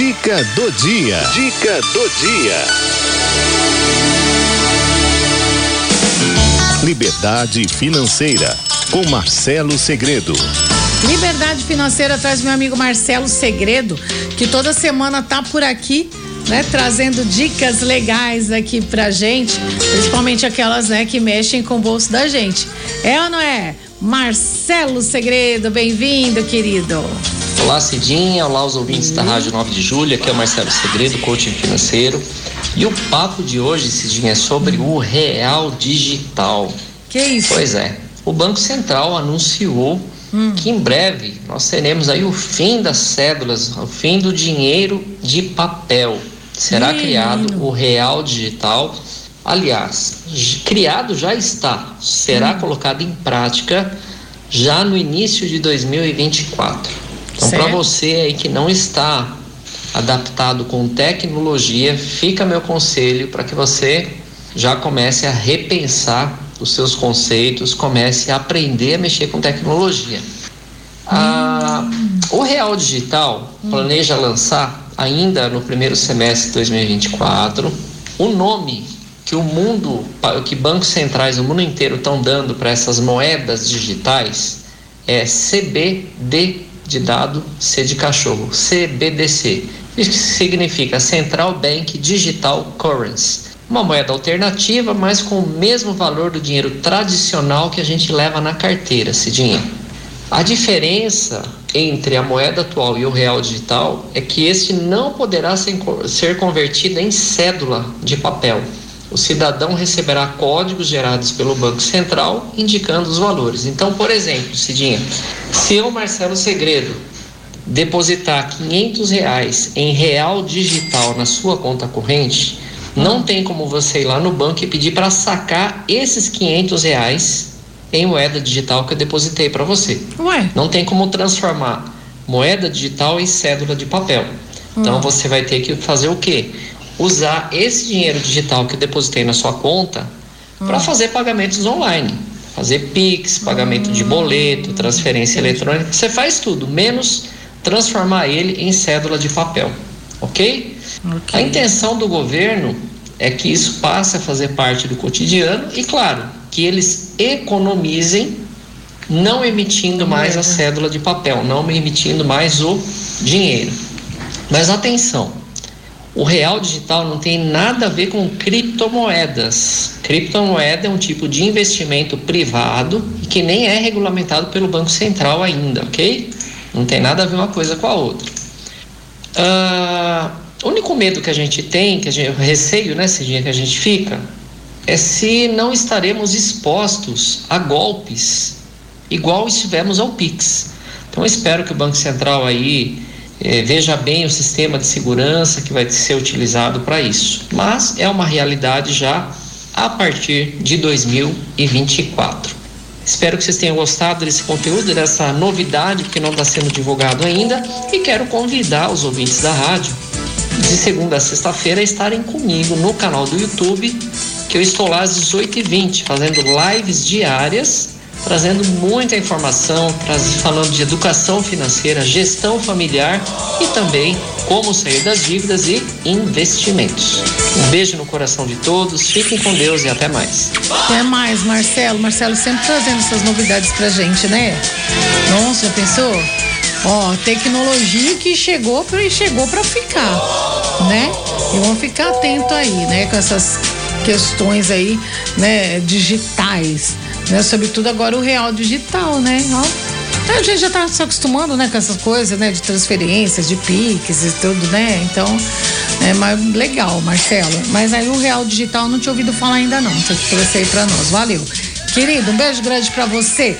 Dica do dia. Dica do dia. Liberdade financeira com Marcelo Segredo. Liberdade financeira traz meu amigo Marcelo Segredo, que toda semana tá por aqui né, trazendo dicas legais aqui pra gente, principalmente aquelas, né, que mexem com o bolso da gente. É ou não é? Marcelo Segredo, bem-vindo, querido. Olá, Cidinha. Olá, os ouvintes da Rádio 9 de Julho. Aqui é o Marcelo Segredo, coaching financeiro. E o papo de hoje, Cidinha, é sobre o real digital. Que isso? Pois é. O Banco Central anunciou hum. que em breve nós teremos aí o fim das cédulas, o fim do dinheiro de papel. Será criado o real digital. Aliás, criado já está. Será hum. colocado em prática já no início de 2024. Então, para você aí que não está adaptado com tecnologia, fica meu conselho para que você já comece a repensar os seus conceitos, comece a aprender a mexer com tecnologia. Ah, o Real Digital planeja lançar ainda no primeiro semestre de 2024 o nome que o mundo, que bancos centrais do mundo inteiro estão dando para essas moedas digitais é CBD de dado C de cachorro, CBDC. Isso significa Central Bank Digital Currency. Uma moeda alternativa, mas com o mesmo valor do dinheiro tradicional que a gente leva na carteira, Cidinha. A diferença entre a moeda atual e o real digital é que este não poderá ser convertido em cédula de papel. O cidadão receberá códigos gerados pelo Banco Central indicando os valores. Então, por exemplo, Cidinha, se eu, Marcelo Segredo, depositar 500 reais em real digital na sua conta corrente, não tem como você ir lá no banco e pedir para sacar esses 500 reais em moeda digital que eu depositei para você. Ué? Não tem como transformar moeda digital em cédula de papel. Então hum. você vai ter que fazer o quê? Usar esse dinheiro digital que eu depositei na sua conta hum. para fazer pagamentos online fazer Pix, pagamento de boleto, transferência eletrônica, você faz tudo, menos transformar ele em cédula de papel, ok? okay? A intenção do governo é que isso passe a fazer parte do cotidiano e, claro, que eles economizem não emitindo mais a cédula de papel, não emitindo mais o dinheiro. Mas atenção, o real digital não tem nada a ver com criptomoedas. Criptomoeda é um tipo de investimento privado que nem é regulamentado pelo Banco Central ainda, ok? Não tem nada a ver uma coisa com a outra. Uh, o único medo que a gente tem, que a gente, o receio, né, Cidinha, que a gente fica, é se não estaremos expostos a golpes igual estivemos ao Pix. Então, espero que o Banco Central aí é, veja bem o sistema de segurança que vai ser utilizado para isso. Mas é uma realidade já a partir de 2024. Espero que vocês tenham gostado desse conteúdo, dessa novidade que não está sendo divulgado ainda e quero convidar os ouvintes da rádio de segunda a sexta-feira a estarem comigo no canal do YouTube, que eu estou lá às 18h20 fazendo lives diárias trazendo muita informação, falando de educação financeira, gestão familiar e também como sair das dívidas e investimentos. Um beijo no coração de todos, fiquem com Deus e até mais. Até mais, Marcelo. Marcelo sempre trazendo essas novidades pra gente, né? Nossa, já pensou? Ó, tecnologia que chegou para chegou para ficar, né? E vamos ficar atento aí, né, com essas questões aí, né, digitais né? Sobretudo agora o real digital, né? Ó, a gente já está se acostumando, né, com essas coisas, né, de transferências, de piques e tudo, né? Então, é mais legal, Marcelo. Mas aí o real digital não tinha ouvido falar ainda não. Você trouxe aí para nós. Valeu. Querido, um beijo grande para você.